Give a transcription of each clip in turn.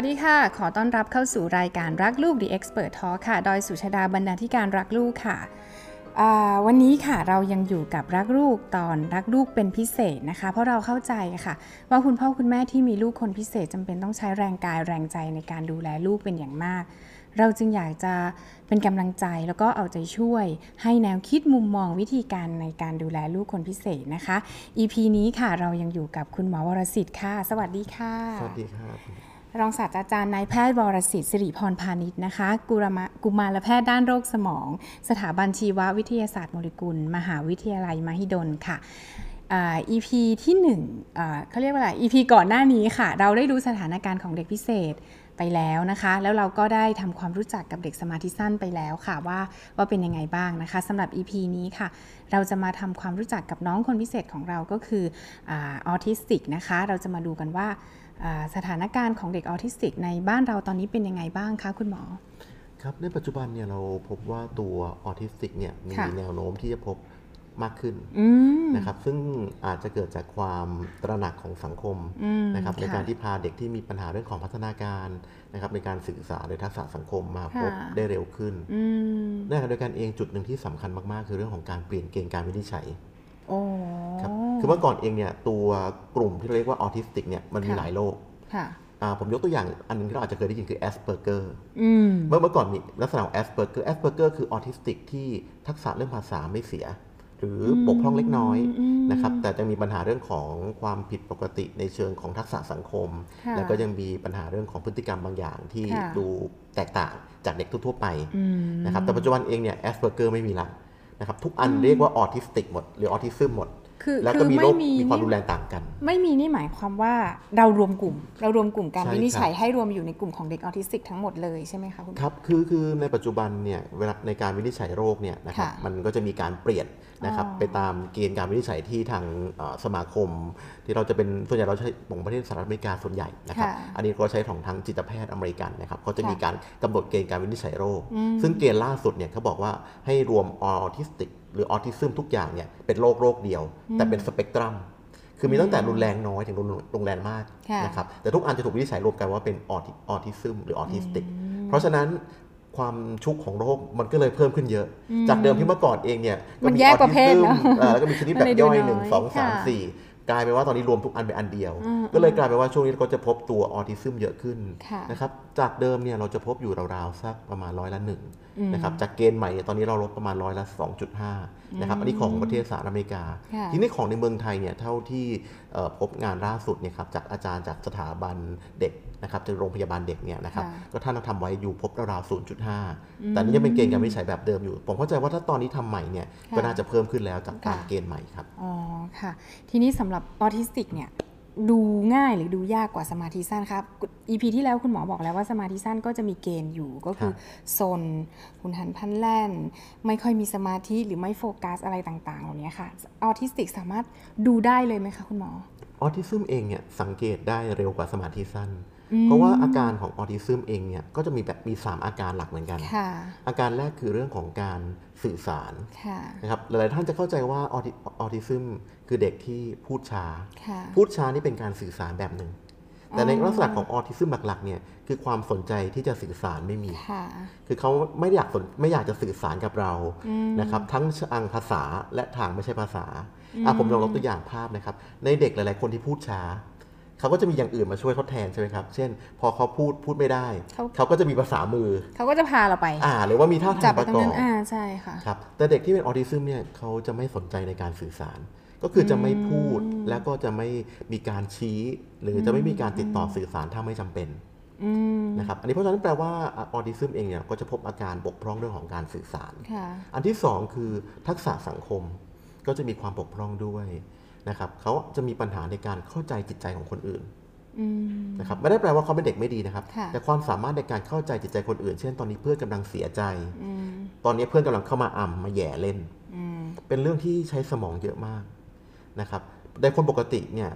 วัสดีค่ะ ขอต้อนรับเข้าสู่รายการรักลูก The Expert Talk ค่ะโดยสุชาดาบรรณาธิการรักลูกค่ะ วันนี้ค่ะเรายังอยู่กับรักลูกตอนรักลูกเป็นพิเศษนะคะ เพราะเราเข้าใจค่ะ ว่าคุณพ่อคุณแม่ที่มีลูกคนพิเศษจำเป็นต้องใช้แรงกายแรงใจในการดูแลลูกเป็นอย่างมาก เราจึงอยากจะเป็นกำลังใจแล้วก็เอาใจช่วย ให้แนวคิดมุมมองวิธีการในการดูแลลูกคนพิเศษนะคะ EP นี้ค่ะเรายังอยู่กับคุณหมอวรสิทธิ์ค่ะ สวัสดีค่ะ สวัสดีครับ รองศาสตราจารย์นายแพทย์วรสิทธิ์สิริพรพาณิชย์นะคะกุรมกุมารแพทย์ด้านโรคสมอง สถาบันชีววิทยาศาสตร์โมเลกุล มหาวิทยาลัยมหิดลค่ะ EP ที่1เขาเรียกว่าอะไร EP ก่อนหน้านี้ค่ะ เราได้ดูสถานการณ์ของเด็กพิเศษไปแล้วนะคะ แล้วเราก็ได้ทำความรู้จักกับเด็กสมาธิสั้นไปแล้วค่ะว่าว่าเป็นยังไงบ้างนะคะสำหรับ EP นี้ค่ะ เราจะมาทำความรู้จักกับน้องคนพิเศษของเราก็คือออทิสติกนะคะ เราจะมาดูกันว่า สถานการณ์ของเด็กออทิสติก ในบ้านเราตอนนี้เป็นยังไงบ้างคะคุณหมอ ครับในปัจจุบันเนี่ยเราพบว่าตัวออทิสติกเนี่ยมีแนวโน้มที่จะพบมากขึ้นนะครับ ซึ่งอาจจะเกิดจากความตระหนักของสังคมนะครับ ในการที่พาเด็กที่มีปัญหาเรื่องของพัฒนาการนะครับ ในการสื่อสารในทักษะสังคมมาพบได้เร็วขึ้นในขณะเดียวกันเองจุดหนึ่งที่สำคัญมากๆ คือเรื่องของการเปลี่ยนเกณฑ์การวินิจฉัย ครับคือเมื่อก่อนเองเนี่ยตัวกลุ่มที่เรียกว่าออทิสติกเนี่ยมันมีหลายโรคผมยกตัวอย่างอันนึงที่เราอาจจะเคยได้ยินคือแอสเพอร์เกอร์เมื่อเมื่อก่อนมีลักษณะของแอสเพอร์เกอร์แอสเพอร์เกอร์คือออทิสติกที่ทักษะเรื่องภาษาไม่เสีย หรือบกพร่องเล็กน้อยนะครับแต่จะมีปัญหาเรื่องของความผิดปกติในเชิงของทักษะสังคม แล้วก็ยังมีปัญหาเรื่องของพฤติกรรมบางอย่างที่ดูแตกต่างจากเด็กทั่วไปนะครับแต่ปัจจุบันเองเนี่ยแอสเพอร์เกอร์ไม่มีละ นะครับทุกอันเรียกว่าออทิสติกหมดหรือออทิซึมหมด แล้วก็มีโรคมีความรุนแรงต่างกัน ไม่มีนี่หมายความว่าเรารวมกลุ่ม เรารวมกลุ่มการวินิจฉัยให้รวมอยู่ในกลุ่มของเด็กออทิสติกทั้งหมดเลยใช่ไหมคะคุณครับคือคือในปัจจุบันเนี่ยเวลาในการวินิจฉัยโรคเนี่ยนะครับมันก็จะมีการเปลี่ยนนะครับไปตามเกณฑ์การวินิจฉัยที่ทางสมาคม ที่เราจะเป็นส่วนใหญ่เราใช้ของประเทศสหรัฐอเมริกาส่วนใหญ่นะครับอันนี้ก็ใช้ของทางจิตแพทย์อเมริกันนะครับเขาจะมีการกำหนดเกณฑ์การวินิจฉัยโรค ซึ่งเกณฑ์ล่าสุดเนี่ยเขาบอกว่าให้รวมออทิสติก หรือออทิซึมทุกอย่างเนี่ยเป็นโรคโรคเดียว แต่เป็นสเปกตรัมคือมีตั้งแต่รุนแรงน้อยถึงรุนแรงมากนะครับแต่ทุกอันจะถูกวินิจฉัยรวมกันว่าเป็นออทิซึมหรือออทิสติก เพราะฉะนั้นความชุกของโรคมันก็เลยเพิ่มขึ้นเยอะ จากเดิมที่เมื่อก่อนเองเนี่ยก็มีออทิซึมแล้วก็มีชนิดแบบย่อยหนึ่งสองสามสี่ กลายเป็นว่าตอนนี้รวมทุกอันเป็นอันเดียว ก็เลยกลายเป็นว่าช่วงนี้เราจะพบตัวออทิซึมเยอะขึ้นนะครับจากเดิมเนี่ยเราจะพบอยู่ราวๆสักประมาณร้อยละหนึ่งนะครับจากเกณฑ์ใหม่ตอนนี้เราลดประมาณร้อยละ 2.5นะครับอันนี้ของประเทศสหรัฐอเมริกา ทีนี้ของในเมืองไทยเนี่ยเท่าที่พบงานล่าสุดเนี่ยครับจากอาจารย์จากสถาบันเด็ก นะครับจากโรงพยาบาลเด็กเนี่ยนะครับก็ท่านทำไว้อยู่พบราวๆ0.5 แต่นี่ยังเป็นเกณฑ์การวิจัยแบบเดิมอยู่ ผมเข้าใจว่าถ้าตอนนี้ทำใหม่เนี่ยก็น่าจะเพิ่มขึ้นแล้วจากการเกณฑ์ใหม่ครับออ๋อค่ะ ทีนี้สำหรับออทิสติกเนี่ยดูง่ายหรือดูยากกว่าสมาธิสั้นครับ EP ที่แล้วคุณหมอบอกแล้วว่าสมาธิสั้นก็จะมีเกณฑ์อยู่ก็คือซนหุนหันพันแล่น ไม่ค่อยมีสมาธิหรือไม่โฟกัสอะไรต่างๆเหล่านี้ค่ะออทิสติกสามารถดูได้เลยไหมคะคุณหมอออทิซึมเองเนี่ยสังเกตได้เร็วกว่าสมาธิสั้น เพราะว่าอาการของออทิซึมเองเนี่ยก็จะมีแบบมี 3 อาการหลักเหมือนกัน อาการแรกคือเรื่องของการสื่อสารนะครับหลายๆท่านจะเข้าใจว่าออทิซึมคือเด็กที่พูดช้า พูดช้านี่เป็นการสื่อสารแบบหนึ่งแต่ในลักษณะของออทิซึมหลักๆเนี่ยคือความสนใจที่จะสื่อสารไม่มี คือเขาไม่อยากไม่อยากจะสื่อสารกับเรานะครับทั้งทางภาษาและทางไม่ใช่ภาษาอะผมลองยกตัวอย่างภาพนะครับ ในเด็กหลาย ๆ คนที่พูดช้า เขาก็จะมีอย่างอื่นมาช่วยทดแทนใช่ไหมครับ เช่น พอเขาพูดพูดไม่ได้ เขาก็จะมีภาษามือ เขาก็จะพาเราไป อ่าหรือว่ามีท่าทางประกอบอ่าใช่ค่ะ ครับแต่เด็กที่เป็นออทิซึมเนี่ยเขาจะไม่สนใจในการสื่อสาร ก็คือจะไม่พูดแล้วก็จะไม่มีการชี้ หรือจะไม่มีการติดต่อสื่อสารถ้าไม่จำเป็นนะครับอันนี้เพราะฉะนั้นแปลว่าออทิซึมเองเนี่ยก็จะพบอาการบกพร่องเรื่องของการสื่อสารอันที่สองคือทักษะสังคมก็จะมีความบกพร่องด้วย นะครับเขาจะมีปัญหาในการเข้าใจจิตใจของคนอื่นนะครับไม่ได้แปลว่าเขาเป็นเด็กไม่ดีนะครับ แต่ความสามารถในการเข้าใจจิตใจคนอื่น เช่น ตอนนี้เพื่อนกำลังเสียใจ ตอนนี้เพื่อนกำลังเข้ามาอ่ำมาแย่เล่น เป็นเรื่องที่ใช้สมองเยอะมากนะครับในคนปกติเนี่ย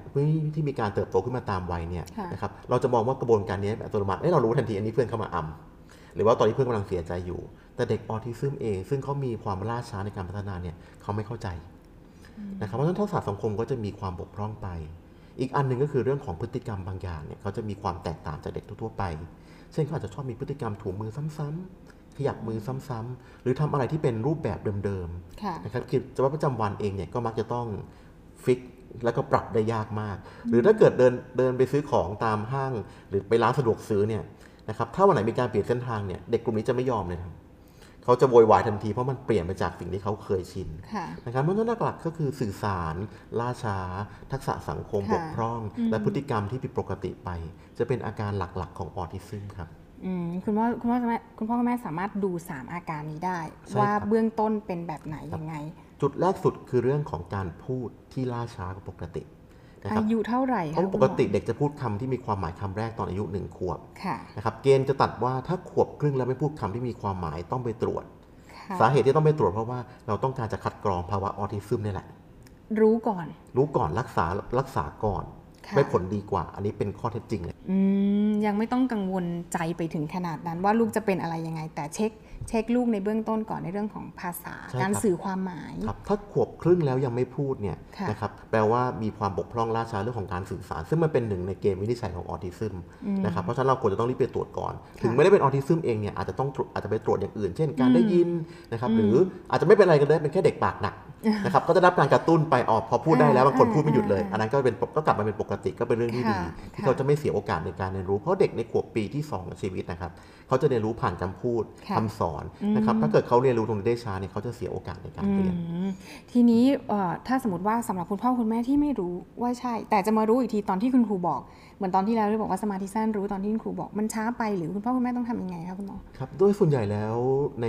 ที่มีการเติบโตขึ้นมาตามวัยเนี่ยนะครับเราจะมองว่ากระบวนการนี้แบบอัตโนมัติเรารู้ทันทีอันนี้เพื่อนเข้ามาอ่ำหรือว่าตอนนี้เพื่อนกำลังเสียใจอยู่ แต่เด็กออทิซึมเอง ซึ่งเขามีความล่าช้าในการพัฒนาเนี่ยเขาไม่เข้าใจ นะครับเพราะฉะนั้นทักษะสังคมก็จะมีความบกพร่องไป อีกอันหนึ่งก็คือเรื่องของพฤติกรรมบางอย่างเนี่ยเขาจะมีความแตกต่างจากเด็กทั่วๆไป เช่นเขาอาจจะชอบมีพฤติกรรมถูมือซ้ำๆขยับมือซ้ำๆหรือทำอะไรที่เป็นรูปแบบเดิมค่ะๆนะครับกิจวัตรประจำวันเองเนี่ยก็มักจะต้องฟิกแล้วก็ปรับได้ยากมาก หรือถ้าเกิดเดินเดินไปซื้อของตามห้าง หรือไปร้านสะดวกซื้อเนี่ยนะครับถ้าวันไหนมีการเปลี่ยนเส้นทางเนี่ยเด็กกลุ่มนี้จะไม่ยอมเลยครับ เขาจะโวยวายทันทีเพราะมันเปลี่ยนไปจากสิ่งที่เขาเคยชินค่ะนะครับเพราะฉะนั้นหลักๆก็คือสื่อสารล่าช้า ทักษะสังคมค่ะบกพร่อง และพฤติกรรมที่ผิดปกติไป จะเป็นอาการหลักๆ ของออทิซึมครับอืมคุณพ่อคุณพ่อคุณแม่คุณพ่อคุณแม่สามารถดู 3 อาการนี้ได้ใช่ว่าครับเบื้องต้นเป็นแบบไหนยังไง จุดแรกสุดคือเรื่องของการพูดที่ล่าช้ากว่าปกตินะครับ อายุเท่าไหร่เพคะราะคุณหมอปกติเด็กจะพูดคำที่มีความหมายคำแรกตอนอายุหนึ่งขวบค่ะนะครับเกณฑ์จะตัดว่าถ้าขวบครึ่งแล้วไม่พูดคำที่มีความหมายต้องไปตรวจค่ะสาเหตุที่ต้องไปตรวจเพราะว่าเราต้องการจะคัดกรองภาวะออทิซึมนี่แหละ รู้ก่อน รู้ก่อนรักษารักษาก่อนค่ะไม่ผลดีกว่า อันนี้เป็นข้อเท็จจริงเลยอืมยังไม่ต้องกังวลใจไปถึงขนาดนั้นว่าลูกจะเป็นอะไรยังไง แต่เช็ค เช็คลูกในเบื้องต้นก่อนในเรื่องของภาษาใช่ครับการสื่อความหมายครับถ้าขวบครึ่งแล้วยังไม่พูดเนี่ยค่ะนะครับแปลว่ามีความบกพร่องล่าช้าเรื่องของการสื่อสาร ซึ่งมันเป็นหนึ่งในเกณฑ์วินิจฉัยของออทิซึมนะครับเพราะฉะนั้นเราควรจะต้องรีบไปตรวจก่อน ถึงไม่ได้เป็นออทิซึมเองเนี่ยอาจจะต้องตรวจอาจจะไปตรวจอย่างอื่น เช่น การได้ยินนะครับหรืออาจจะไม่เป็นอะไรก็ได้เป็นแค่เด็กปากหนัก นะครับก็จะรับการกระตุ้นไปออกพอพูดได้แล้วบางคนพูดไม่หยุดเลย อันนั้นก็เป็นก็กลับมาเป็นปกติก็เป็นเรื่องที่ดีค่ะที่ค่ะเขาจะไม่เสียโอกาสในการเรียนรู้เพราะเด็กในขวบปีที่สองของชีวิตนะครับเขาจะเรียนรู้ผ่านคำพูดค่ะคำสอนนะครับถ้าเกิดเขาเรียนรู้ตรงนี้ได้ช้าเนี่ยเขาจะเสียโอกาสในการเรียนอืมทีนี้เอ่อถ้าสมมติว่าสำหรับคุณพ่อคุณแม่ที่ไม่รู้ว่าใช่ แต่จะมารู้อีกทีตอนที่คุณครูบอก เหมือนตอนที่แล้วที่บอกว่าสมาธิสั้นรู้ตอนที่คุณครูบอกมันช้าไปหรือคุณพ่อคุณแม่ต้องทำยังไงคะคุณหมอครับโดยส่วนใหญ่แล้วใน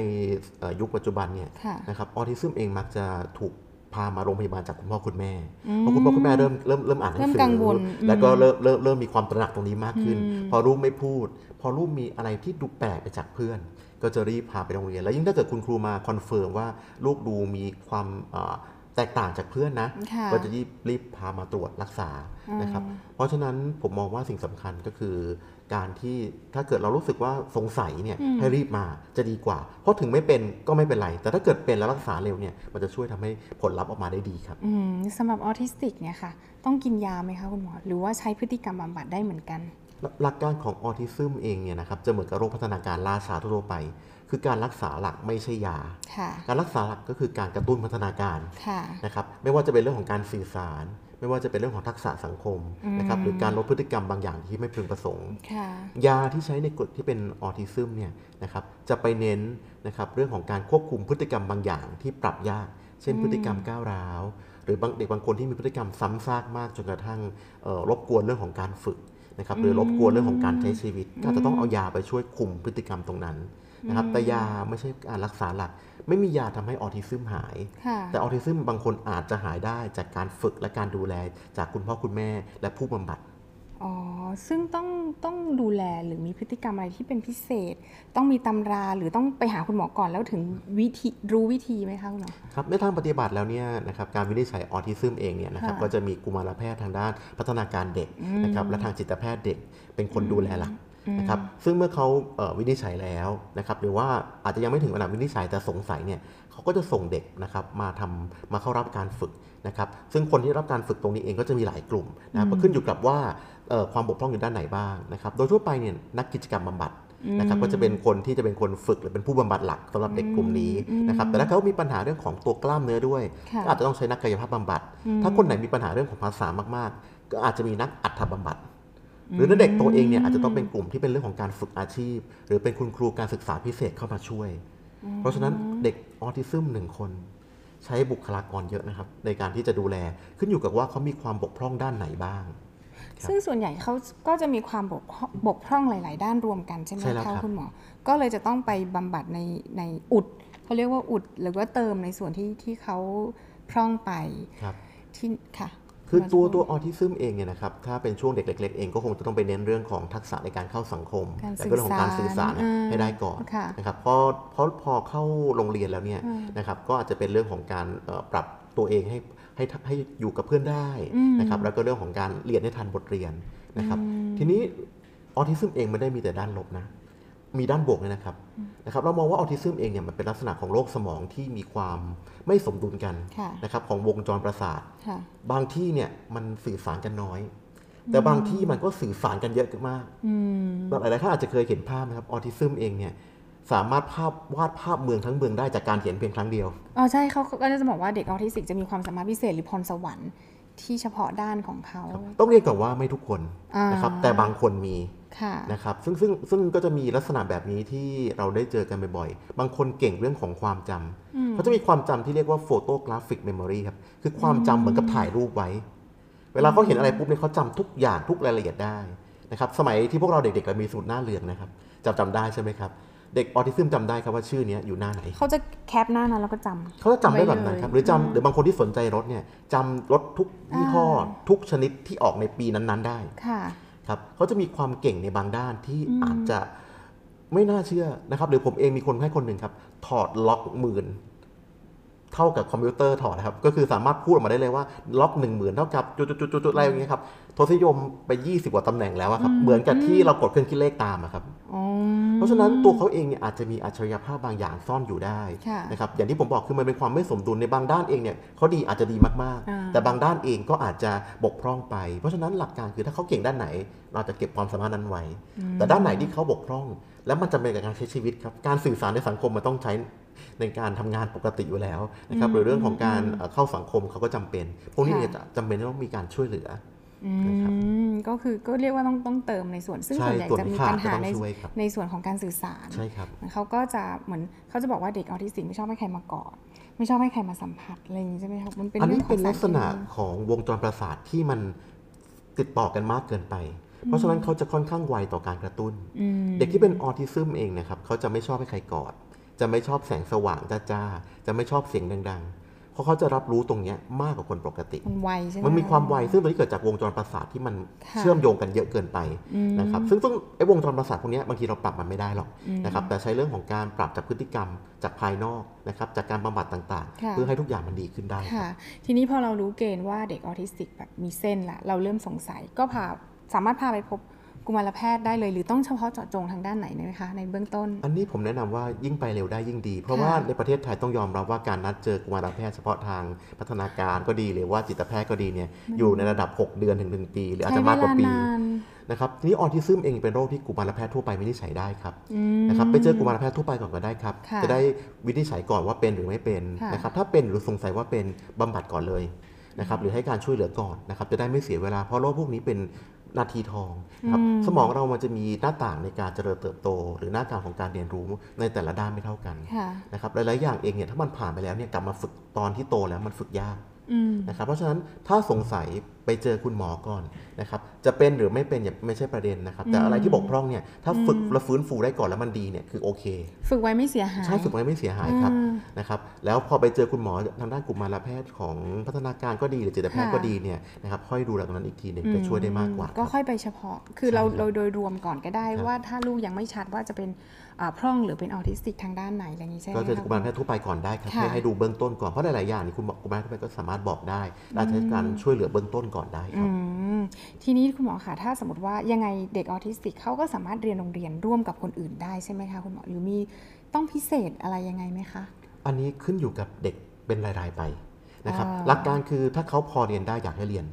เอ่อยุคปัจจุบันเนี่ยค่ะนะครับออทิซึมเองมักจะถูกพามาโรงพยาบาลจากคุณพ่อคุณแม่เพราะคุณพ่อคุณแม่เริ่มเริ่มเริ่มอ่านหนังสืเริ่มกังวลแล้วก็เริ่มเริ่มเริ่มมีความตระหนักตรงนี้มากขึ้น พอลูกไม่พูด พอลูกมีอะไรที่ดูแปลกไปจากเพื่อน ก็จะรีบพาไปโรงเรียน แล้วยิ่งถ้าเกิดคุณครูมา confirm ว่าลูกดูมีความเอ่อ แตกต่างจากเพื่อนนะค่ะก็จะรีบรีบพามาตรวจรักษานะครับ เพราะฉะนั้นผมมองว่าสิ่งสำคัญก็คือ การที่ถ้าเกิดเรารู้สึกว่าสงสัยเนี่ยให้รีบมาจะดีกว่า เพราะถึงไม่เป็นก็ไม่เป็นไร แต่ถ้าเกิดเป็นแล้วรักษาเร็วเนี่ยมันจะช่วยทำให้ผลลัพธ์ออกมาได้ดีครับอืมสำหรับออทิสติกเนี่ยค่ะต้องกินยาไหมคะคุณหมอหรือว่าใช้พฤติกรรมบำบัดได้เหมือนกัน หลักการของออทิซึมเองเนี่ยนะครับจะเหมือนกับโรคพัฒนาการล่าช้าทั่วๆไป คือการรักษาหลักไม่ใช่ยาค่ะการรักษาหลักก็คือการกระตุ้นพัฒนาการค่ะนะครับไม่ว่าจะเป็นเรื่องของการสื่อสาร ไม่ว่าจะเป็นเรื่องของทักษะสังคมนะครับหรือการลดพฤติกรรมบางอย่างที่ไม่พึงประสงค์ค่ะยาที่ใช้ในกลุ่มที่เป็นออทิซึมเนี่ยนะครับจะไปเน้นนะครับเรื่องของการควบคุมพฤติกรรมบางอย่างที่ปรับยาก เช่นพฤติกรรมก้าวร้าวหรือบางเด็กบางคนที่มีพฤติกรรมซ้ำซากมากจนกระทั่งเอ่อรบกวนเรื่องของการฝึกนะครับหรือรบกวนเรื่องของการใช้ชีวิตก็อาจจะต้องเอายาไปช่วยคุมพฤติกรรมตรงนั้น นะครับแต่ยาไม่ใช่การรักษาหลัก ไม่มียาทำให้ออทิซึมหายค่ะแต่ออทิซึมบางคนอาจจะหายได้จากการฝึกและการดูแลจากคุณพ่อคุณแม่และผู้บำบัดอ๋อ ซึ่งต้องต้องดูแลหรือมีพฤติกรรมอะไรที่เป็นพิเศษ ต้องมีตำราหรือต้องไปหาคุณหมอก่อนแล้วถึงวิธีรู้วิธีไหมคะคุณหมอครับในทางปฏิบัติแล้วเนี่ยนะครับการวินิจฉัยออทิซึมเองเนี่ยนะครับค่ะก็จะมีกุมารแพทย์ทางด้านพัฒนาการเด็กนะครับและทางจิตแพทย์เด็กเป็นคนดูแลหลัก นะครับซึ่งเมื่อเขาเอ่อวินิจฉัยแล้วนะครับหรือว่าอาจจะยังไม่ถึงระดับวินิจฉัยแต่สงสัยเนี่ยเขาก็จะส่งเด็กนะครับมาทำมาเข้ารับการฝึกนะครับซึ่งคนที่รับการฝึกตรงนี้เองก็จะมีหลายกลุ่มนะครับก็ขึ้นอยู่กับว่าเอ่อความบกพร่องอยู่ด้านไหนบ้างนะครับโดยทั่วไปเนี่ยนักกิจกรรมบำบัดนะครับก็จะเป็นคนที่จะเป็นคนฝึกหรือเป็นผู้บำบัดหลักสำหรับเด็กกลุ่มนี้นะครับแต่ถ้าเขามีปัญหาเรื่องของตัวกล้ามเนื้อด้วยค่ะก็อาจจะต้องใช้นักกายภาพบำบัด ถ้าคนไหนมีปัญหาเรื่องของภาษามากๆ ก็อาจจะมีนักอัฐบำบัด หรือถ้าเด็กตัวเองเนี่ยอาจจะต้องเป็นกลุ่มที่เป็นเรื่องของการฝึกอาชีพ หรือเป็นคุณครูการศึกษาพิเศษเข้ามาช่วย เพราะฉะนั้นเด็กออทิซึมหนึ่งคน ใช้บุคลากรเยอะนะครับ ในการที่จะดูแลขึ้นอยู่กับว่าเขามีความบกพร่องด้านไหนบ้างครับซึ่งส่วนใหญ่เขาก็จะมีความบกพร่องบกพร่องหลาย ๆ ด้านรวมกันใช่ไหมใช่แล้วครัคะบคุณหมอ ก็เลยจะต้องไปบำบัดในในอุดเขาเรียกว่าอุดหรือว่าเติมในส่วนที่ที่เขาพร่องไปครับที่ค่ะ คือตัวตัวออทิซึมเองเนี่ยนะครับถ้าเป็นช่วงเด็กเล็กๆเองก็คงจะต้องไปเน้นเรื่องของทักษะในการเข้าสังคมการและก็เรื่องของการสื่อสารสื่อสารให้ได้ก่อนค่ะนะครับเพราะเพราะพอเข้าโรงเรียนแล้วเนี่ยนะครับก็อาจจะเป็นเรื่องของการเอ่อปรับตัวเองให้ให้ให้อยู่กับเพื่อนได้นะครับแล้วก็เรื่องของการเรียนให้ทันบทเรียนนะครับทีนี้ออทิซึมเองไม่ได้มีแต่ด้านลบนะ มีด้านบวกเลยนะครับนะครับ เรามองว่าออทิซึมเองเนี่ยมันเป็นลักษณะของโรคสมองที่มีความไม่สมดุลกันค่ะนะครับของวงจรประสาทค่ะบางที่เนี่ยมันสื่อสารกันน้อย แต่บางที่มันก็สื่อสารกันเยอะมากอืมแบบหลายๆท่านอาจจะเคยเห็นภาพนะครับออทิซึมเองเนี่ยสามารถภาพวาดภาพเมืองทั้งเมืองได้จากการเขียนเพียงครั้งเดียวอ๋อใช่เขาเขาก็จะบอกว่าเด็กออทิสติกจะมีความสามารถพิเศษหรือพรสวรรค์ที่เฉพาะด้านของเขา ต้องเรียนก่อนว่าไม่ทุกคนอ่านนะครับแต่บางคนมีค่ะ นะครับซึ่งซึ่งซึ่งก็จะมีลักษณะแบบนี้ที่เราได้เจอกันบ่อยๆ บางคนเก่งเรื่องของความจำเขาจะมีความจำที่เรียกว่า photographic memory ครับคือความจำเหมือนกับถ่ายรูปไว้ เวลาเขาเห็นอะไรปุ๊บเนี่ยเขาจำทุกอย่างทุกรายละเอียดได้นะครับสมัยที่พวกเราเด็กๆเรามีสูตรหน้าเรืองนะครับจำจำได้ใช่ไหมครับเด็กออทิซึมจำได้ครับว่าชื่อเนี้ยอยู่หน้าไหน เขาจะแคปหน้านั้นแล้วก็จำเขาจะจำได้แบบนั้นครับ หรือจำหรือบางคนที่สนใจรถเนี่ยจำรถทุกยี่ห้อทุกชนิดที่ออกในปีนั้นๆได้ค่ะ ครับเขาจะมีความเก่งในบางด้านที่อาจจะไม่น่าเชื่อนะครับหรือผมเองมีคนให้คนหนึ่งครับ ถอดล็อกหมื่น เท่ากับคอมพิวเตอร์ถอดนะครับ ก็คือสามารถพูดออกมาได้เลยว่าล็อกหนึ่งหมื่นเท่ากับจุดๆๆๆอะไรอย่างเงี้ยครับทศนิยมไป 20 กว่าตำแหน่งแล้วอะครับ เหมือนกับที่เรากดเครื่องคิดเลขตามอะครับอ๋อเพราะฉะนั้นตัวเขาเองเนี่ยอาจจะมีอัจฉริยภาพบางอย่างซ่อนอยู่ได้ค่ะนะครับอย่างที่ผมบอกคือมันเป็นความไม่สมดุลในบางด้านเองเนี่ยเขาดีอาจจะดีมากอ่าๆแต่บางด้านเองก็อาจจะบกพร่องไป เพราะฉะนั้นหลักการคือถ้าเขาเก่งด้านไหน เราจะเก็บความสามารถนั้นไว้ แต่ด้านไหนที่เขาบกพร่อง แล้วมันจำเป็นกับการใช้ชีวิตครับการสื่อสารในสังคมมันต้องใช้ ในการทำงานปกติอยู่แล้วนะครับหรือเรื่องของการเอ่อเข้าสังคมเขาก็จำเป็น พวกนี้เนี่ยจะจำเป็นที่ต้องมีการช่วยเหลืออืนะครับมก็คือก็เรียกว่าต้องต้องเติมในส่วนซึ่งใช่ส่วนใหญ่ส่วนจะมีขาดปัญหาก็ต้องในช่วยครับในส่วนของการสื่อสารใช่ครับเขาก็จะเหมือนเขาจะบอกว่าเด็กออทิสติกไม่ชอบให้ใครมากอดไม่ชอบให้ใครมาสัมผัสอะไรอย่างนี้ใช่ไหมครับมันเป็นอันเรื่อนี้งขอเป็งนสาลัรกเคษณะมีของวงจรประสาทที่มันติดต่อกันมากเกินไป เพราะฉะนั้นเขาจะค่อนข้างไวต่อการกระตุ้นอืมเด็กที่เป็นออทิซึมเองนะครับเขาจะไม่ชอบให้ใครกอด จะไม่ชอบแสงสว่างจ้าๆ จะไม่ชอบเสียงดังๆ เพราะเขาจะรับรู้ตรงเนี้ยมากกว่าคนปกติ มันไวใช่ไหมมันมีความไวซึ่งตัวนี้เกิดจากวงจรประสาทที่มันค่ะเชื่อมโยงกันเยอะเกินไปนะครับ ซึ่งซึ่งไอ้วงจรประสาทพวกเนี้ยบางทีเราปรับมันไม่ได้หรอกนะครับ แต่ใช้เรื่องของการปรับจากพฤติกรรมจากภายนอกนะครับ จากการบำบัดต่างค่ะๆเพื่อให้ทุกอย่างมันดีขึ้นได้ค่ะ ทีนี้พอเรารู้เกณฑ์ว่าเด็กออทิสติกแบบมีเส้นละเราเริ่มสงสัยก็พาสามารถพาไปพบ กุมารแพทย์ได้เลย หรือต้องเฉพาะเจาะจงทางด้านไหนไหมคะในเบื้องต้น อันนี้ผมแนะนำว่ายิ่งไปเร็วได้ยิ่งดี เพราะค่ะว่าในประเทศไทยต้องยอมรับว่าการนัดเจอกุมารแพทย์เฉพาะทางพัฒนาการก็ดีหรือว่าจิตแพทย์ก็ดีเนี่ยอยู่ในระดับ 6 เดือนถึง1ปี หรืออาจจะมากกว่าปีใช้เวนานนะครับทีนี้ออทิซึมเองเป็นโรคที่กุมารแพทย์ทั่วไปวินิจฉัยได้ครับนะครับไปเจอกุมารแพทย์ทั่วไปก่อนก็ได้ครับค่ะจะได้วินิจฉัยก่อนว่าเป็นหรือไม่เป็นค่ะนะครับถ้าเป็นหรือสงสัยว่าเป็นบำบัดก่อนเลยนะครับหรือให้การช่วยเหลือก่อนนะครับจะได้ไม่เสียเวลาเพราะโรคพวกนี้เป็น นาทีทองนะครับสมองเรามันจะมีหน้าต่างในการเจริญเติบโต หรือหน้าต่างของการเรียนรู้ในแต่ละด้านไม่เท่ากันค่ะนะครับหลายๆอย่างเองเนี่ยถ้ามันผ่านไปแล้วเนี่ยกลับมาฝึกตอนที่โตแล้วมันฝึกยากอืม นะครับเพราะฉะนั้นถ้าสงสัยไปเจอคุณหมอก่อนนะครับจะเป็นหรือไม่เป็นอย่าไม่ใช่ประเด็นนะครับ แต่อะไรที่บกพร่องเนี่ยถ้าฝึกและฟื้นฟูได้ก่อนแล้วมันดีเนี่ยคือโอเค ฝึกไว้ไม่เสียหายใช่ฝึกไว้ไม่เสียหายครับอืมนะครับแล้วพอไปเจอคุณหมอทางด้านกลุ่มมาลแพทย์ของพัฒนาการก็ดีหรือจิตแพทย์ค่ะก็ดีเนี่ยนะครับค่อยดูแลตรงนั้นอีกทีหนึ่งจะช่วยได้มากกว่า ก็ครับค่อยไปเฉพาะคือเราใช่ครับโดยโดยรวมก่อนก็ได้ครับว่าถ้าลูกยังไม่ชัดว่าจะเป็นอ่า พร่องหรือเป็นออทิสติกทางด้านไหนอะไรอย่างนี้ใช่ไหมก็เจอคะกุมารแพทย์ทั่วไปก่อนได้ครับค่ะให้ให้ดูเบื้องต้นก่อนเพราะหลายๆอย่างนี่คุณหมอกุมารแพทย์ก็สามารถบอกได้และใช้การช่วยเหลือเบื้องต้นก่อนได้ครับอืมทีนี้คุณหมอคะถ้าสมมติว่ายังไงเด็กออทิสติกเขาก็สามารถเรียนโรงเรียนร่วมกับคนอื่นได้ใช่ไหมคะคุณหมอหรือมีต้องพิเศษอะไรยังไงไหมคะอันนี้ขึ้นอยู่กับเด็กเป็นรายๆไปนะครับอ่าหลักการคือถ้าเขาพอเรียนได้อยากให้เรียน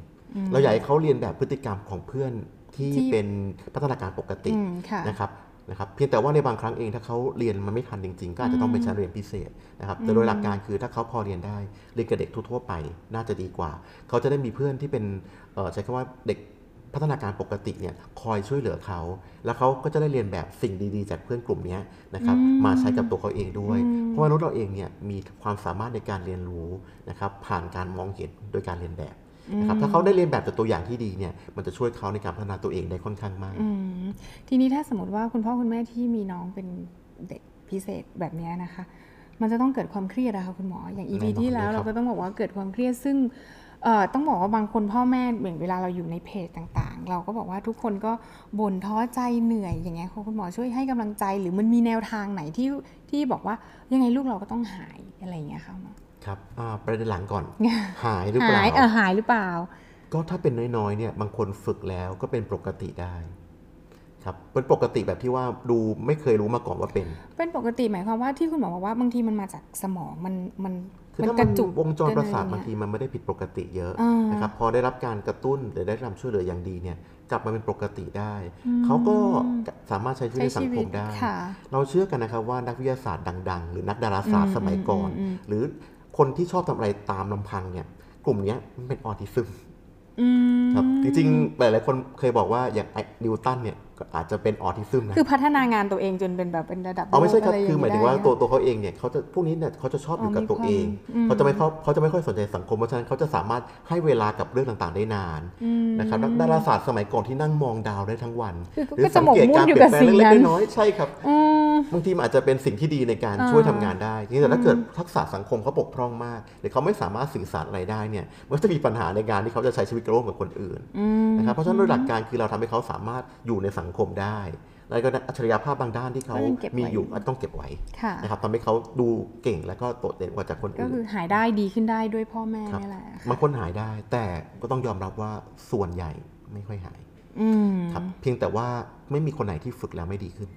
เราอยากให้เขาเรียนแบบพฤติกรรมของเพื่อนที่ที่เป็นพัฒนาการปกติอืมค่ะนะครับ นะครับเพียงแต่ว่าในบางครั้งเองถ้าเขาเรียนมันไม่ทันจริงๆ ก็อาจจะต้องเป็นชั้นเรียนพิเศษนะครับแต่โดยหลักการคือถ้าเขาพอเรียนได้เรียนกับเด็กทั่วๆไปน่าจะดีกว่า เขาจะได้มีเพื่อนที่เป็นเอ่อใช้คำว่าเด็กพัฒนาการปกติเนี่ยคอยช่วยเหลือเขา แล้วเขาก็จะได้เรียนแบบสิ่งดีๆ จากเพื่อนกลุ่มเนี้ยนะครับมาใช้กับตัวเขาเองด้วย เพราะว่ามนุษย์เราเองเนี่ยมีความสามารถในการเรียนรู้นะครับผ่านการมองเห็นโดยการเรียนแบบ นะครับถ้าเขาได้เรียนแบบจากตัวอย่างที่ดีเนี่ยมันจะช่วยเขาในการพัฒนาตัวเองได้ค่อนข้างมากอืมทีนี้ถ้าสมมติว่าคุณพ่อคุณแม่ที่มีน้องเป็นเด็กพิเศษแบบเนี้ยนะคะ มันจะต้องเกิดความเครียดนะคะคุณหมออย่าง EP แน่นอนที่แล้วเลยครัเราบก็ต้องบอกว่าเกิดความเครียดซึ่งเอ่อต้องบอกว่าบางคนพ่อแม่เหมือนเวลาเราอยู่ในเพจต่างๆ เราก็บอกว่าทุกคนก็บ่นท้อใจเหนื่อยอย่างเงี้ยคุณหมอช่วยให้กำลังใจ หรือมันมีแนวทางไหนที่ที่บอกว่ายังไงลูกเราก็ต้องหายอะไรอย่างเงี้ยค่ะคุณหมอ ครับอ่าประเด็นหลังก่อน หายหรือเปหาล่ายเออหายหรือเปล่า ก็ถ้าเป็นน้อยๆเนี่ยบางคนฝึกแล้วก็เป็นปกติได้ครับเป็นปกติแบบที่ว่าดูไม่เคยรู้มาก่อนว่าเป็น เป็นปกติหมายความว่าที่คุณหมอบอกว่าบางทีมันมาจากสมองมันมันคือมันถ้ากมัระนจุกวงจรประสาทกันบางอะไรทีเงี้ยมันไม่ได้ผิดปกติเยอะอ่านนะครับพอได้รับการกระตุ้นหรือได้รับช่วยเหลืออย่างดีเนี่ยกลับมาเป็นปกติได้ เขาก็สามารถใช้ชีวิตในสังคมได้ค่ะเราเชื่อกันนะครับว่านักวิทยาศาสตร์ดัง ๆ หรือนักดาราศาสตอืร์มสมัยก่อนอืมอืมหรือ คนที่ชอบทำอะไรตามลำพังเนี่ย กลุ่มเนี้ยมันเป็นออทิซึมอืมครับจริงๆหลายๆคนเคยบอกว่าอย่างไอ้นิวตันเนี่ยก็ อาจจะเป็นออทิซึมนะคือพัฒนางานตัวเองจนเป็นแบบเป็นระดับเอาไม่ใช่ครับโลกะคือหมายถึงว่าได้ตัวตัวเขาเองเนี่ยเขาจะพวกนี้เนี่ยเขาจะชอบอยู่กับอ๋อมีตัวเองความอืมเขาจะไม่เขาเขาจะไม่ค่อยสนใจสังคมเพราะฉะนั้นเขาจะสามารถให้เวลากับเรื่องต่างๆได้นานอืมนะครับนักดาราศาสตร์สมัยก่อนที่นั่งมองดาวได้ทั้งวันคือก็หรือจะหมกมุ่นอยู่กับสังเกตการเปลี่ยนแปลงสิ่งเล็กนั้นๆน้อยๆใช่ครับอืมบางทีมันอาจจะเป็นสิ่งที่ดีในการอ่าช่วยทำงานได้ทีนี้แต่ถ้าเกิดทักษะสังคมเขาบกพร่องมากหรือเขาไม่สามารถสื่อสารอะไรได้เนี่ยมันก็จะมีปัญหาในการที่เขาจะใช้ชีวิตร่วมกับคนอื่นอืมนะครับเพราะฉะนั้นโดยหลักการคือเราทำให้เขาสามารถอยู่ในสังคมได้ แล้วก็อัจฉริยภาพบางด้านที่เขาก็ยังเก็บไว้มีอยู่ก็ต้องเก็บไว้ค่ะนะครับทำให้เขาดูเก่งแล้วก็โดดเด่นกว่าจากคนก็อื่นคือหายได้ดีขึ้นได้ด้วยพ่อแม่ครับนี่แหละค่ะบางคนหายได้ แต่ก็ต้องยอมรับว่าส่วนใหญ่ไม่ค่อยหายอืมครับเพียงแต่ว่าไม่มีคนไหนที่ฝึกแล้วไม่ดีขึ้น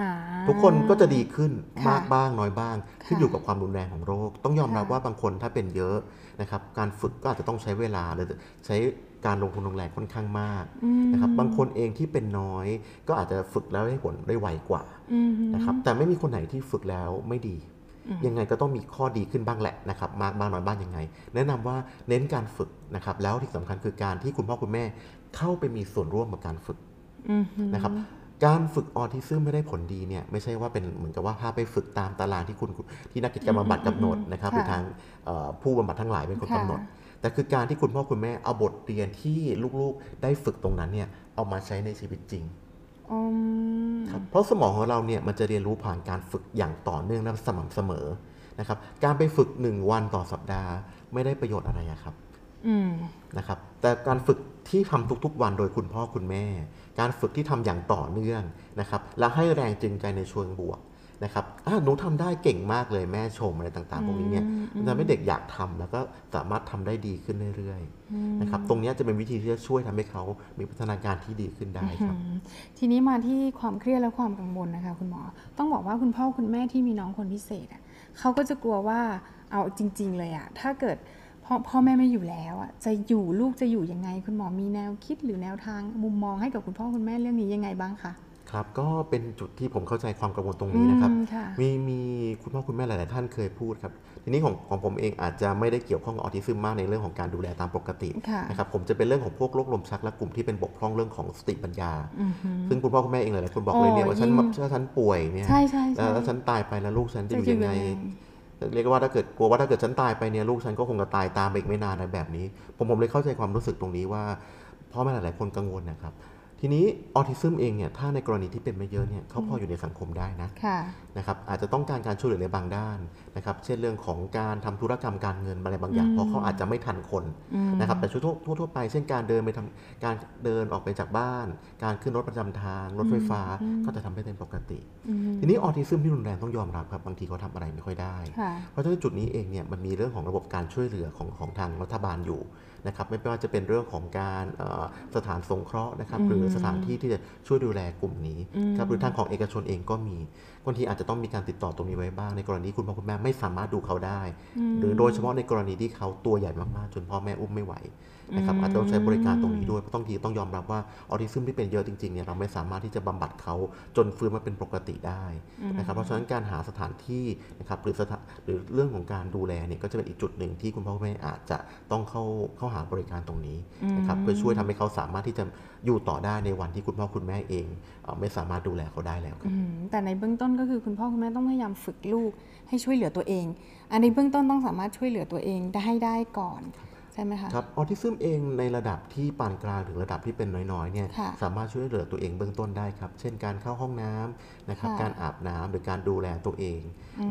อ่าทุกคนก็จะดีขึ้นค่ะมากบ้างน้อยบ้าง ขึ้นค่ะอยู่กับความรุนแรงของโรค ต้องยอมรับค่ะว่าบางคนถ้าเป็นเยอะนะครับ การฝึกก็อาจจะต้องใช้เวลาหรือใช้ การลงทุนลงแรงค่อนข้างมากอืมนะครับบางคนเองที่เป็นน้อย ก็อาจจะฝึกแล้วได้ผลได้ไวกว่าอืมนะครับแต่ไม่มีคนไหนที่ฝึกแล้วไม่ดีอืมยังไงก็ต้องมีข้อดีขึ้นบ้างแหละนะครับมากบ้างน้อยบ้างยังไง แนะนำว่าเน้นการฝึกนะครับแล้วที่สำคัญคือการที่คุณพ่อคุณแม่เข้าไปมีส่วนร่วมกับการฝึกอืมนะครับการฝึกออทิซึมไม่ได้ผลดีเนี่ยไม่ใช่ว่าเป็นเหมือนกับว่าพาไปฝึกตามตารางที่คุณที่นักกิจกรรมบำบัดกำหนดนะครับหรือทางเอ่อผู้บำบัดทั้งหลายเป็นคนกำหนด แต่คือการที่คุณพ่อคุณแม่เอาบทเรียนที่ลูกๆได้ฝึกตรงนั้นเนี่ยเอามาใช้ในชีวิตจริงอืมครับเพราะสมองของเราเนี่ยมันจะเรียนรู้ผ่านการฝึกอย่างต่อเนื่องและสม่ำเสมอนะครับ การไปฝึก 1 วันต่อสัปดาห์ ไม่ได้ประโยชน์อะไรอะครับอืมนะครับ แต่การฝึกที่ทำทุกๆ วันโดยคุณพ่อคุณแม่ การฝึกที่ทำอย่างต่อเนื่องนะครับ และให้แรงจูงใจในเชิงบวก นะครับอะหนูทำได้เก่งมากเลยแม่ชมอะไรต่าง ๆ พวกนี้เนี่ยอืมมันทำให้เด็กอยากทำแล้วก็สามารถทำได้ดีขึ้นเรื่อยๆนะครับตรงเนี้ยจะเป็นวิธีที่จะช่วยทำให้เขามีพัฒนาการที่ดีขึ้นได้ครับอืมทีนี้มาที่ความเครียดและความกังวลนะคะคุณหมอ ต้องบอกว่าคุณพ่อคุณแม่ที่มีน้องคนพิเศษอะเขาก็จะกลัวว่าเอาจริง ๆ เลยอะถ้าเกิดพ่อพ่อแม่ไม่อยู่แล้วอะจะอยู่ลูกจะอยู่ยังไง คุณหมอมีแนวคิดหรือแนวทางมุมมองให้กับคุณพ่อคุณแม่เรื่องนี้ยังไงบ้างคะ ครับก็เป็นจุดที่ผมเข้าใจความกังวลตรงนี้นะครับอืมค่ะมีมีคุณพ่อคุณแม่หลาย ๆ ท่านเคยพูดครับทีนี้ของของผมเองอาจจะไม่ได้เกี่ยวข้องกับออทิซึมมากในเรื่องของการดูแลตามปกติค่ะนะครับผมจะเป็นเรื่องของพวกโรคลมชักและกลุ่มที่เป็นบกพร่องเรื่องของสติปัญญาอือหือซึ่งคุณพ่อคุณแม่เองหลาย ๆ คนบอกเลยเนี่ยโอ้ว่าฉันยิ่งถ้าฉันป่วยเนี่ยใช่ใช่แล้ใช่วแล้วฉันตายไปแล้วลูกฉันจะอยู่จะอยู่ยังไงยังไงเรียกว่าถ้าเกิดกลัวว่าถ้าเกิดฉันตายไปเนี่ยลูกฉันก็คงจะตายตามไปอีกไม่นานอะไรแบบนี้ ผมผมเลยเข้าใจความรู้สึกตรงนี้ว่าพ่อแม่หลาย ๆ คนกังวลนะครับ ทีนี้ออทิซึมเองเนี่ยถ้าในกรณีที่เป็นไม่เยอะเนี่ยเขาพออยู่ในสังคมได้นะค่ะนะครับอาจจะต้องการการช่วยเหลือในบางด้านนะครับเช่นเรื่องของการทำธุรกรรมการเงินอะไรบางอย่างอืมเพราะเขาอาจจะไม่ทันคนอืมนะครับแต่ทั่วทั่วทั่วไป เช่นการเดินไปทำการเดินออกไปจากบ้าน การขึ้นรถประจำทางรถไฟฟ้าก็จะทำได้เป็นปกติอืมทีนี้ออทิซึมที่รุนแรงต้องยอมรับครับบางทีเขาทำอะไรไม่ค่อยได้ค่ะเพราะฉะนั้นจุดนี้เองเนี่ยมันมีเรื่องของระบบการช่วยเหลือของของทางรัฐบาลอยู่ นะครับไม่ว่าจะเป็นเรื่องของการเอ่อสถานสงเคราะห์นะครับอืมหรือสถานที่ที่จะช่วยดูแลกลุ่มนี้อืมครับหรือทางของเอกชนเองก็มี บางทีอาจจะต้องมีการติดต่อตรงนี้ไว้บ้างในกรณีคุณพ่อคุณแม่ไม่สามารถดูเขาได้ หรือโดยเฉพาะในกรณีที่เขาตัวใหญ่มากๆ จนพ่อแม่อุ้มไม่ไหวนะครับอาจจะต้องใช้บริการตรงนี้ด้วยเพราะต้องทีต้องยอมรับว่าออทิซึมที่เป็นเยอะจริงๆเนี่ยเราไม่สามารถที่จะบำบัดเขาจนฟื้นมาเป็นปกติได้นะครับเพราะฉะนั้นการหาสถานที่นะครับหรือสถานหรือเรื่องของการดูแลเนี่ยก็จะเป็นอีกจุดหนึ่งที่คุณพ่อคุณแม่อาจจะต้องเข้าเข้าหาบริการตรงนี้นะครับเพื่อช่วยทำให้เขาสามารถที่จะ อยู่ต่อได้ในวันที่คุณพ่อคุณแม่เองเอไม่สามารถดูแลเขาได้แล้วครับแต่ในเบื้องต้นก็คือคุณพ่อคุณแม่ต้องพยายามฝึกลูกให้ช่วยเหลือตัวเอง อันในเบื้องต้นต้องสามารถช่วยเหลือตัวเองได้ให้ได้ก่อน ใช่ไหมคะครับออทิซึมเองในระดับที่ปานกลางถึงระดับที่เป็นน้อยๆเนี่ยค่ะสามารถช่วยเหลือตัวเองเบื้องต้นได้ครับ เช่นการเข้าห้องน้ำนะครับค่ะการอาบน้ำหรือการดูแลตัวเอง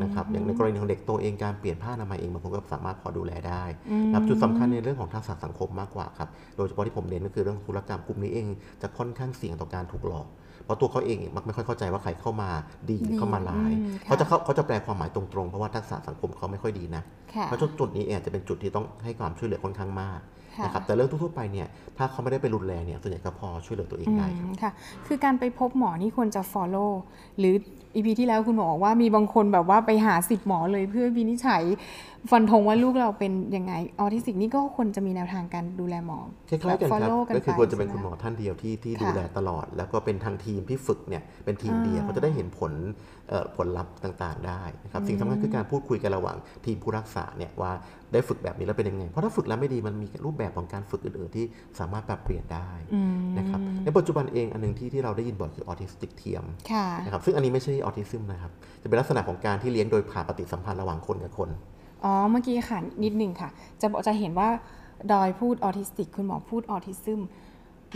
นะครับอย่างในกรณีของเด็กตัวเองการเปลี่ยนผ้าอนามัยเองบางคนก็สามารถพอดูแลได้นะครับจุดสำคัญในเรื่องของทักษะสังคมมากกว่าครับโดยเฉพาะที่ผมเน้นก็คือเรื่องธุรกรรมกลุ่มนี้เองจะค่อนข้างเสี่ยงต่อการถูกหลอก เพราะตัวเขาเองมักไม่ค่อยเข้าใจว่าใครเข้ามาดีหรือเข้ามาร้ายอืมค่ะเขาจะเข้าเขาจะแปลความหมายตรงๆ เพราะว่าทักษะสังคมเขาไม่ค่อยดีนะค่ะเพราะจุดจุดนี้เองจะเป็นจุดที่ต้องให้ความช่วยเหลือค่อนข้างมากค่ะนะครับแต่เรื่องทั่วๆไปเนี่ยถ้าเขาไม่ได้เป็นรุนแรงเนี่ยส่วนใหญ่ก็พอช่วยเหลือตัวเองได้ครับอืมค่ะคือการไปพบหมอนี่ควรจะ follow หรืออีพีที่แล้วคุณหมอบอกว่ามีบางคนแบบว่าไปหาสิบหมอเลยเพื่อวินิจฉัยฟันธงว่าลูกเราเป็นยังไงออทิสติกนี่ก็ควรจะมีแนวทางการดูแลหมอคล้ายๆกันครับ follow กันก็คือไปควรจะเป็นใช่คุณหมอท่านเดียวที่ที่ค่ะดูแลตลอด แล้วก็เป็นทางทีมที่ฝึกเนี่ยเป็นทีมเดียวอ่าเขาจะได้เห็นผลเอ่อผลลัพธ์ต่างๆ ได้นะครับสิ่งสำคัญคือการพูดคุยกันระหว่างทีมผู้รักษาเนี่ยว่าได้ฝึกแบบนี้แล้วเป็นยังไง เพราะถ้าฝึกแล้วไม่ดีมันมีรูปแบบของการฝึกอื่นๆที่สามารถปรับเปลี่ยนได้อืมนะครับในปัจจุบันเองอันหนึ่งที่ที่เราได้ยินบ่อยคือออทิสติกเทียมค่ะนะครับซึ่งอันนี้ไม่ใช่ออทิซึมนะครับจะเป็นลักษณะของการที่เลี้ยงโดยขาดปฏิสัมพันธ์ระหว่างคนกับคน อ๋อเมื่อกี้ค่ะนิดหนึ่งค่ะ จะบอกจะเห็นว่าดอยพูดออทิสติก คุณหมอพูดออทิซึม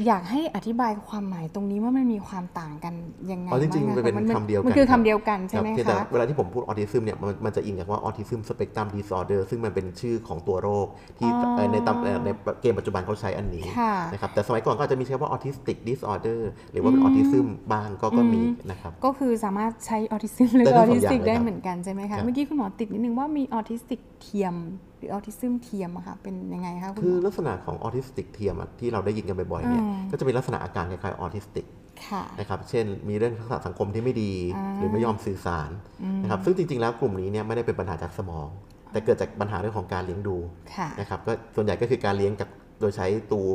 อยากให้อธิบายความหมายตรงนี้ว่ามันมีความต่างกันยังไงอ๋อจริงๆบ้ามันเป็นะคำเดียวกันมันคือครัคำบเดียวกันใช่ไหมรับเพียงแต่คะเวลาที่ผมพูดออทิซึมเนี่ยมันมันจะอิงกับว่า Autism Spectrum Disorder ซึ่งมันเป็นชื่อของตัวโรคที่อ๋อเอ่อในตำเอ่อในเกณฑ์ปัจจุบันเขาใช้อันนี้ค่ะนะครับแต่สมัยก่อนก็อาจจะมีใช้ว่า Autistic Disorder หรือว่าเป็นออทิซึมบ้างก็ก็มีนะครับก็คือสามารถใช้ออทิซึมหรือได้อองสองทิสติกอย่างเลยได้ครับเหมือนกันใช่ไหมคะครับเมื่อกี้คุณหมอติดนิดนึงว่ามีออทิสติกเทียมหรือออทิซึมเทียมอะค่ะเป็นยังไงคะคุณคืหอมอลักษณะของออทิสติกเทียมอะที่เราได้ยินกันบ่อยๆเนี่ยอืมก็จะมีลักษณะอาการคล้ายๆออทิสติกค่ะนะครับเช่นมีเรื่องทักษะสังคมที่ไม่ดีอ่าหรือไม่ยอมสื่อสารนะครับซึ่งจริงๆแล้วกลุ่มนี้เนี่ยไม่ได้เป็นปัญหาจากสมอง แต่เกิดจากปัญหาเรื่องของการเลี้ยงดูค่ะนะครับก็ส่วนใหญ่ก็คือการเลี้ยงจากโดยใช้ตัว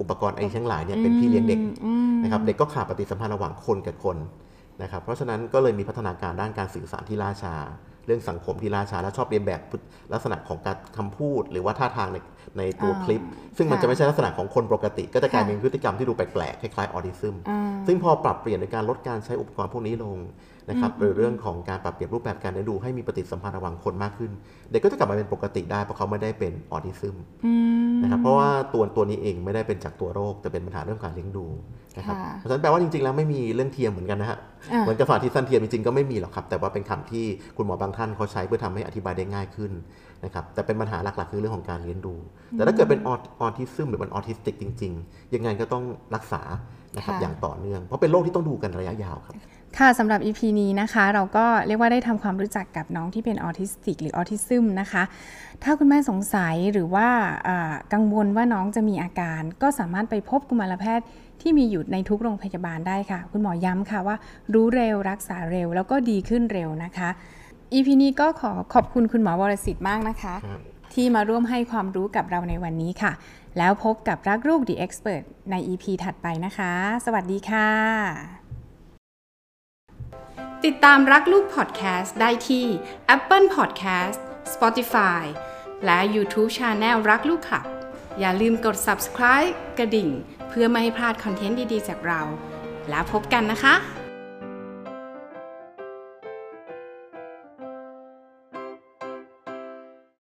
อุปกรณ์ไอ้ทั้งหลายเนี่ยเป็นพี่เลี้ยงเด็กอืมนะครับเด็กก็ขาดปฏิสัมพันธ์ระหว่างคนกับคนนะครับเพราะฉะนั้นก็เลยมีพัฒนาการด้านการสื่อสารที่ล่าช้า เรื่องสังคมที่ล่าช้าและชอบเรียนแบบลักษณะของการคำพูด หรือว่าท่าทางในในตัวอ่าคลิป ซึ่งมันค่ะจะไม่ใช่ลักษณะของคนปกติ ก็จะกลายค่ะเป็นพฤติกรรมที่ดูแปลกๆคล้ายๆออทิซึมอ่าซึ่งพอปรับเปลี่ยนในการลดการใช้อุปกรณ์พวกนี้ลง นะครับหรือเรื่องของการปรับเปลี่ยนรูปแบบการเลี้ยงดูให้มีปฏิสัมพันธ์ระหว่างคนมากขึ้น เด็กก็จะกลับมาเป็นปกติได้เพราะเขาไม่ได้เป็นออทิซึมอืมนะครับเพราะว่าตัวตัวนี้เองไม่ได้เป็นจากตัวโรคแต่เป็นปัญหาเรื่องการเลี้ยงดูนะครับค่ะเพราะฉะนั้นแปลว่าจริง ๆ แล้วไม่มีเรื่องเทียมเหมือนกันนะฮะอ่าเหมือนกับสาธิตสั้นเทียมจริงๆก็ไม่มีหรอกครับ แต่ว่าเป็นคำที่คุณหมอบางท่านเขาใช้เพื่อทำให้อธิบายได้ง่ายขึ้นนะครับแต่เป็นปัญหาหลักๆ คือเรื่องของการเลี้ยงดูแต่ถ้าเกิดเป็นออทิซึมหรือเป็นออทิสติกจริง ๆ ยังไงก็ต้องรักษานะครับค่ะอย่างต่อเนื่อง เพราะเป็นโรคที่ต้องดูกันระยะยาวครับ ค่ะสำหรับ EP นี้นะคะ เราก็เรียกว่าได้ทำความรู้จักกับน้องที่เป็นออทิสติก หรือออทิซึมนะคะ ถ้าคุณแม่สงสัยหรือว่าอ่ากังวลว่าน้องจะมีอาการ ก็สามารถไปพบกุมารแพทย์ที่มีอยู่ในทุกโรงพยาบาลได้ค่ะ คุณหมอย้ำค่ะว่า รู้เร็วรักษาเร็ว แล้วก็ดีขึ้นเร็วนะคะ EP นี้ก็ขอขอบคุณคุณหมอวรสิทธิ์มากนะคะครับที่มาร่วมให้ความรู้กับเราในวันนี้ค่ะ แล้วพบกับรักลูก The Expert ใน EP ถัดไปนะคะ สวัสดีค่ะ ติดตามรักลูกพอดแคสต์ได้ที่ Apple Podcast Spotify และ YouTube Channel รักลูกค่ะอย่าลืมกด subscribe กระดิ่ง เพื่อไม่ให้พลาดคอนเทนต์ดี ๆ จากเรา แล้วพบกันนะคะ